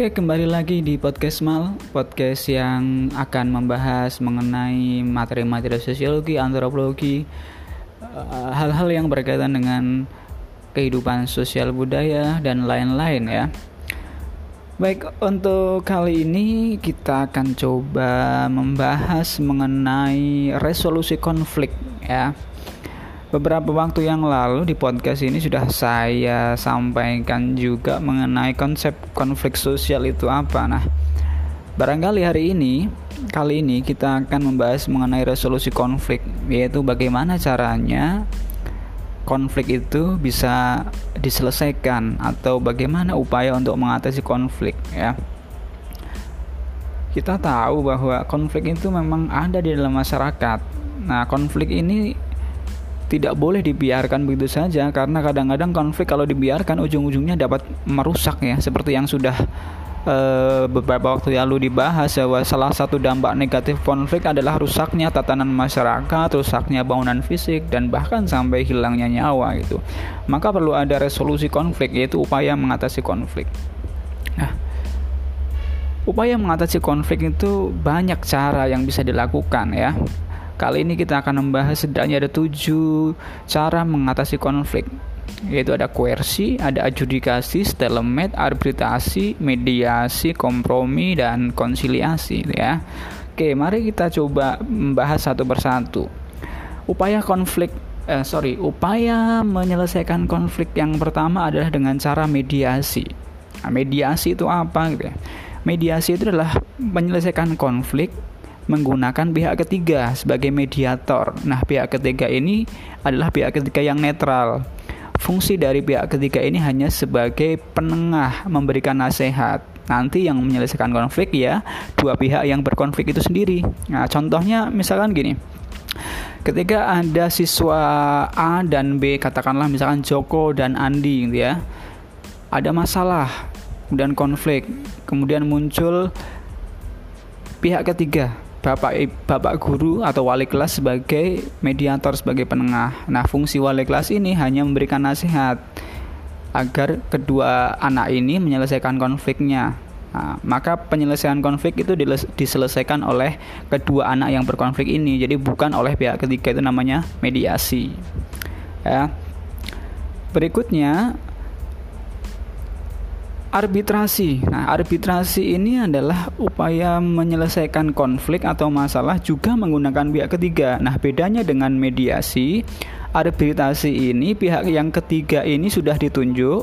Oke, kembali lagi di podcast Mal, podcast yang akan membahas mengenai materi-materi sosiologi, antropologi, eh, hal-hal yang berkaitan dengan kehidupan sosial budaya dan lain-lain ya. Baik, untuk kali ini kita akan coba membahas mengenai resolusi konflik ya. Beberapa waktu yang lalu di podcast ini sudah saya sampaikan juga mengenai konsep konflik sosial itu apa. Nah, barangkali hari ini, kali ini kita akan membahas mengenai resolusi konflik, yaitu bagaimana caranya konflik itu bisa diselesaikan atau bagaimana upaya untuk mengatasi konflik ya. Kita tahu bahwa konflik itu memang ada di dalam masyarakat. Nah, konflik ini tidak boleh dibiarkan begitu saja karena kadang-kadang konflik kalau dibiarkan ujung-ujungnya dapat merusak ya seperti yang sudah uh, beberapa waktu lalu dibahas bahwa salah satu dampak negatif konflik adalah rusaknya tatanan masyarakat, rusaknya bangunan fisik dan bahkan sampai hilangnya nyawa gitu. Maka perlu ada resolusi konflik yaitu upaya mengatasi konflik. Nah, upaya mengatasi konflik itu banyak cara yang bisa dilakukan ya. Kali ini kita akan membahas setidaknya ada tujuh cara mengatasi konflik yaitu ada koersi, ada adjudikasi, stalemate, arbitrasi, mediasi, kompromi, dan konsiliasi ya. Oke, mari kita coba membahas satu persatu. Upaya konflik eh, sorry, upaya menyelesaikan konflik yang pertama adalah dengan cara mediasi. Nah, mediasi itu apa gitu ya? Mediasi itu adalah menyelesaikan konflik menggunakan pihak ketiga sebagai mediator. Nah, pihak ketiga ini adalah pihak ketiga yang netral. Fungsi dari pihak ketiga ini hanya sebagai penengah memberikan nasihat. Nanti yang menyelesaikan konflik ya dua pihak yang berkonflik itu sendiri. Nah, contohnya misalkan gini. Ketika ada siswa A dan B, katakanlah misalkan Joko dan Andi gitu ya. Ada masalah dan konflik, kemudian muncul pihak ketiga bapak bapak guru atau wali kelas sebagai mediator sebagai penengah. Nah, fungsi wali kelas ini hanya memberikan nasihat agar kedua anak ini menyelesaikan konfliknya. Nah, maka penyelesaian konflik itu diselesaikan oleh kedua anak yang berkonflik ini. Jadi bukan oleh pihak ketiga itu namanya mediasi. Ya. Berikutnya Arbitrasi. Nah, arbitrasi ini adalah upaya menyelesaikan konflik atau masalah juga menggunakan pihak ketiga. Nah, bedanya dengan mediasi, arbitrasi ini pihak yang ketiga ini sudah ditunjuk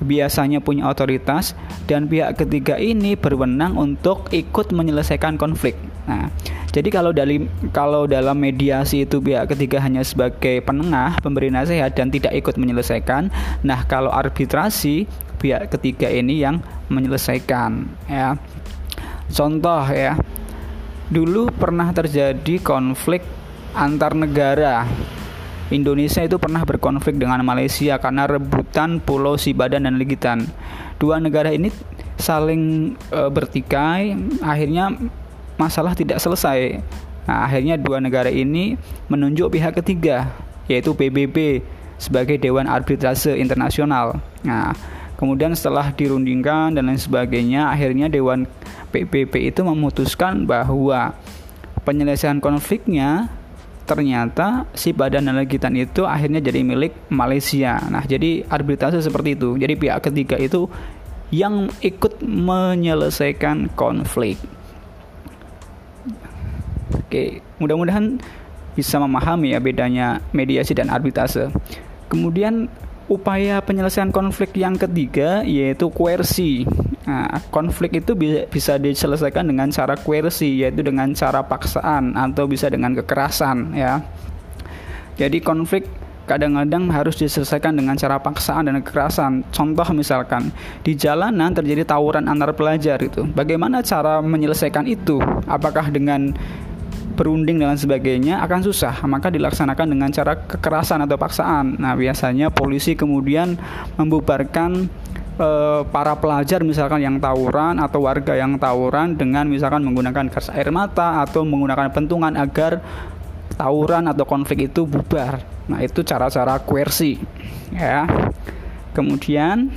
biasanya punya otoritas dan pihak ketiga ini berwenang untuk ikut menyelesaikan konflik. Nah, jadi kalau dari kalau dalam mediasi itu pihak ketiga hanya sebagai penengah, pemberi nasihat dan tidak ikut menyelesaikan. Nah, kalau arbitrasi pihak ketiga ini yang menyelesaikan ya. Contoh ya. Dulu pernah terjadi konflik antar negara. Indonesia itu pernah berkonflik dengan Malaysia karena rebutan Pulau Sibadan dan Legitan. Dua negara ini saling e, bertikai, akhirnya masalah tidak selesai. Nah, akhirnya dua negara ini menunjuk pihak ketiga, yaitu PBB sebagai Dewan Arbitrase Internasional. Nah, Kemudian setelah dirundingkan dan lain sebagainya, akhirnya Dewan PBB itu memutuskan bahwa penyelesaian konfliknya ternyata si badan legitan itu akhirnya jadi milik Malaysia. Nah, jadi arbitrase seperti itu. Jadi pihak ketiga itu yang ikut menyelesaikan konflik. Oke, mudah-mudahan bisa memahami ya bedanya mediasi dan arbitrase. Kemudian upaya penyelesaian konflik yang ketiga yaitu koersi. Nah, konflik itu bisa diselesaikan dengan cara koersi yaitu dengan cara paksaan atau bisa dengan kekerasan ya. Jadi konflik kadang-kadang harus diselesaikan dengan cara paksaan dan kekerasan. Contoh misalkan di jalanan terjadi tawuran antar pelajar itu. Bagaimana cara menyelesaikan itu? Apakah dengan berunding dan sebagainya akan susah maka dilaksanakan dengan cara kekerasan atau paksaan. Nah biasanya polisi kemudian membubarkan e, para pelajar misalkan yang tawuran atau warga yang tawuran dengan misalkan menggunakan gas air mata atau menggunakan pentungan agar tawuran atau konflik itu bubar. Nah itu cara-cara koersi ya. Kemudian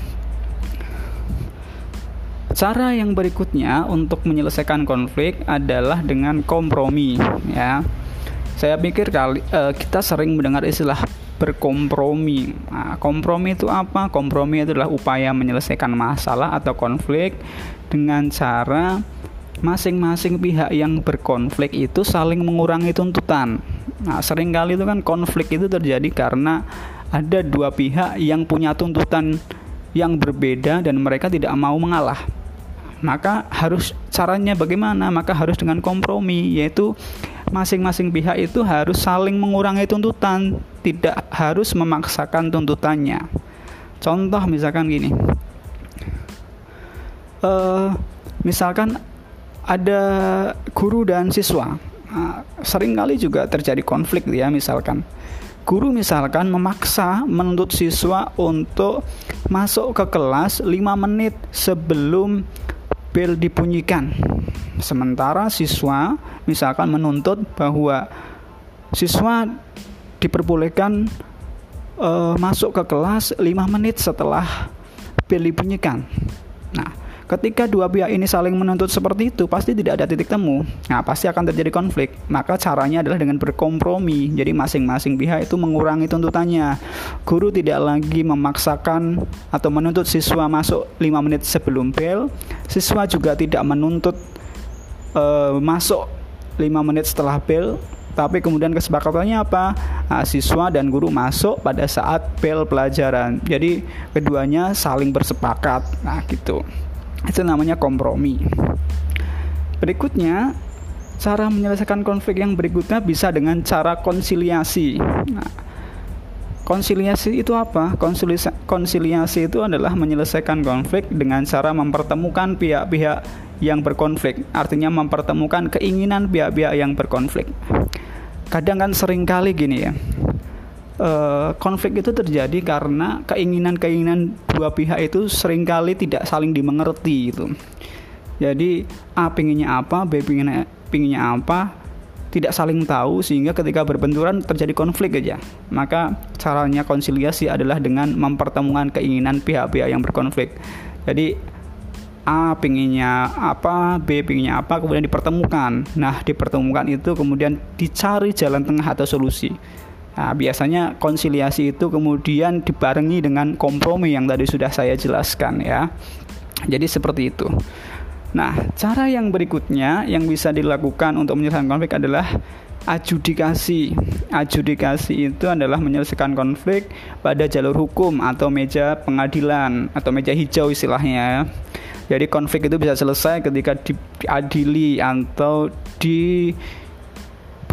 cara yang berikutnya untuk menyelesaikan konflik adalah dengan kompromi ya saya pikir kali uh, kita sering mendengar istilah berkompromi. Nah, kompromi itu apa? Kompromi itu adalah upaya menyelesaikan masalah atau konflik dengan cara masing-masing pihak yang berkonflik itu saling mengurangi tuntutan. Nah, sering kali itu kan konflik itu terjadi karena ada dua pihak yang punya tuntutan yang berbeda dan mereka tidak mau mengalah. Maka harus caranya bagaimana? Maka harus dengan kompromi, yaitu masing-masing pihak itu harus saling mengurangi tuntutan, tidak harus memaksakan tuntutannya. Contoh misalkan gini, uh, misalkan ada guru dan siswa, uh, sering kali juga terjadi konflik ya misalkan. Guru misalkan memaksa menuntut siswa untuk masuk ke kelas 5 menit sebelum bel dibunyikan. Sementara siswa misalkan menuntut bahwa siswa diperbolehkan uh, masuk ke kelas 5 menit setelah bel dibunyikan. Ketika dua pihak ini saling menuntut seperti itu, pasti tidak ada titik temu. Nah, pasti akan terjadi konflik. Maka caranya adalah dengan berkompromi. Jadi masing-masing pihak itu mengurangi tuntutannya. Guru tidak lagi memaksakan atau menuntut siswa masuk 5 menit sebelum bel. Siswa juga tidak menuntut uh, masuk 5 menit setelah bel tapi kemudian kesepakatannya apa? Nah, siswa dan guru masuk pada saat bel pelajaran. Jadi keduanya saling bersepakat. Nah, gitu. Itu namanya kompromi. Berikutnya, cara menyelesaikan konflik yang berikutnya bisa dengan cara konsiliasi. Nah, konsiliasi itu apa? Konsiliasi, konsiliasi itu adalah menyelesaikan konflik dengan cara mempertemukan pihak-pihak yang berkonflik. Artinya mempertemukan keinginan pihak-pihak yang berkonflik. Kadang kan sering kali gini ya. Uh, konflik itu terjadi karena keinginan-keinginan dua pihak itu sering kali tidak saling dimengerti itu. Jadi A pinginnya apa, B pinginnya, pinginnya apa, tidak saling tahu sehingga ketika berbenturan terjadi konflik aja. Maka caranya konsiliasi adalah dengan mempertemukan keinginan pihak-pihak yang berkonflik. Jadi A pinginnya apa, B pinginnya apa, kemudian dipertemukan. Nah, dipertemukan itu kemudian dicari jalan tengah atau solusi. Nah, biasanya konsiliasi itu kemudian dibarengi dengan kompromi yang tadi sudah saya jelaskan ya. Jadi seperti itu. Nah, cara yang berikutnya yang bisa dilakukan untuk menyelesaikan konflik adalah adjudikasi. Adjudikasi itu adalah menyelesaikan konflik pada jalur hukum atau meja pengadilan atau meja hijau istilahnya. Jadi konflik itu bisa selesai ketika diadili atau di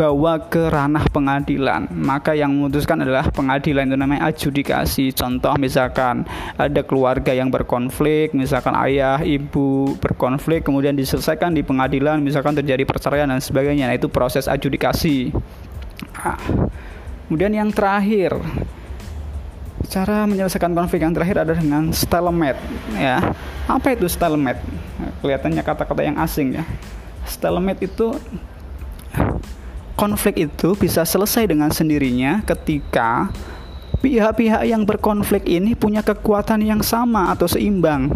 dibawa ke ranah pengadilan. Maka yang memutuskan adalah pengadilan itu namanya adjudikasi. Contoh misalkan ada keluarga yang berkonflik misalkan ayah ibu berkonflik kemudian diselesaikan di pengadilan misalkan terjadi perceraian dan sebagainya. Nah, itu proses adjudikasi. Nah, kemudian yang terakhir cara menyelesaikan konflik yang terakhir adalah dengan stalemate ya. Apa itu stalemate kelihatannya kata-kata yang asing ya. Stalemate itu konflik itu bisa selesai dengan sendirinya ketika pihak-pihak yang berkonflik ini punya kekuatan yang sama atau seimbang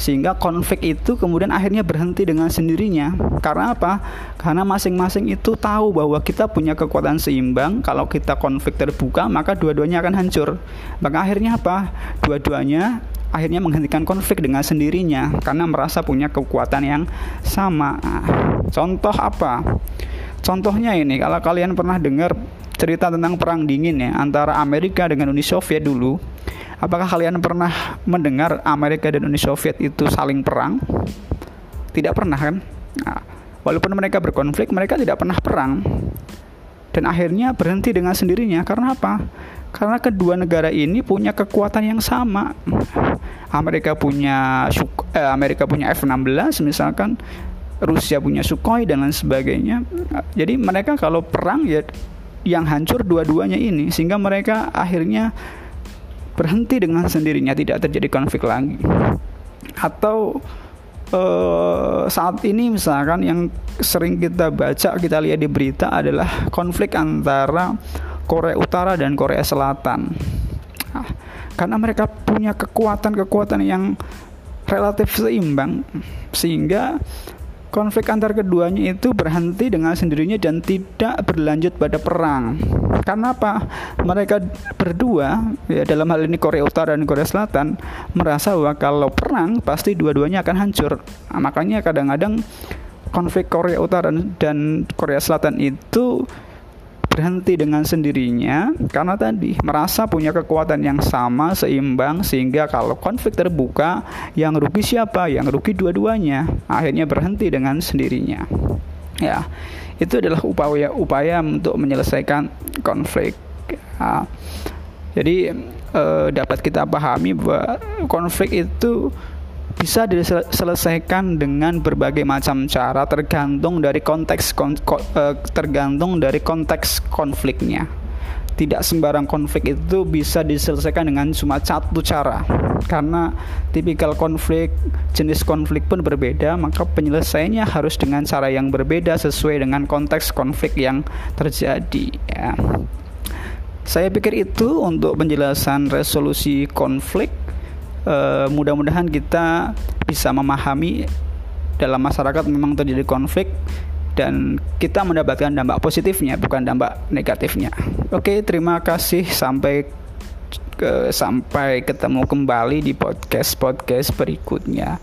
sehingga konflik itu kemudian akhirnya berhenti dengan sendirinya karena apa? Karena masing-masing itu tahu bahwa kita punya kekuatan seimbang kalau kita konflik terbuka maka dua-duanya akan hancur maka akhirnya apa? Dua-duanya akhirnya menghentikan konflik dengan sendirinya karena merasa punya kekuatan yang sama nah, contoh apa? Contohnya ini, kalau kalian pernah dengar cerita tentang perang dingin ya antara Amerika dengan Uni Soviet dulu, apakah kalian pernah mendengar Amerika dan Uni Soviet itu saling perang? Tidak pernah kan? Nah, walaupun mereka berkonflik, mereka tidak pernah perang. Dan akhirnya berhenti dengan sendirinya karena apa? Karena kedua negara ini punya kekuatan yang sama. Amerika punya eh, Amerika punya F-16 misalkan Rusia punya Sukhoi dan lain sebagainya. Jadi mereka kalau perang ya yang hancur dua-duanya ini sehingga mereka akhirnya berhenti dengan sendirinya tidak terjadi konflik lagi. Atau uh, saat ini misalkan yang sering kita baca kita lihat di berita adalah konflik antara Korea Utara dan Korea Selatan. Nah, karena mereka punya kekuatan-kekuatan yang relatif seimbang sehingga konflik antar keduanya itu berhenti dengan sendirinya dan tidak berlanjut pada perang. Karena apa? Mereka berdua, ya dalam hal ini Korea Utara dan Korea Selatan, merasa bahwa kalau perang pasti dua-duanya akan hancur. Nah, makanya kadang-kadang konflik Korea Utara dan Korea Selatan itu berhenti dengan sendirinya karena tadi merasa punya kekuatan yang sama seimbang sehingga kalau konflik terbuka yang rugi siapa? Yang rugi dua-duanya. Akhirnya berhenti dengan sendirinya. Ya itu adalah upaya-upaya untuk menyelesaikan konflik. Ya. jadi eh, dapat kita pahami bahwa konflik itu bisa diselesaikan dengan berbagai macam cara tergantung dari konteks kon, ko, uh, tergantung dari konteks konfliknya. Tidak sembarang konflik itu bisa diselesaikan dengan cuma satu cara. Karena tipikal konflik, jenis konflik pun berbeda, maka penyelesaiannya harus dengan cara yang berbeda sesuai dengan konteks konflik yang terjadi ya. Saya pikir itu untuk penjelasan resolusi konflik uh, mudah-mudahan kita bisa memahami dalam masyarakat memang terjadi konflik dan kita mendapatkan dampak positifnya bukan dampak negatifnya. Oke, terima kasih sampai ke sampai ketemu kembali di podcast podcast berikutnya.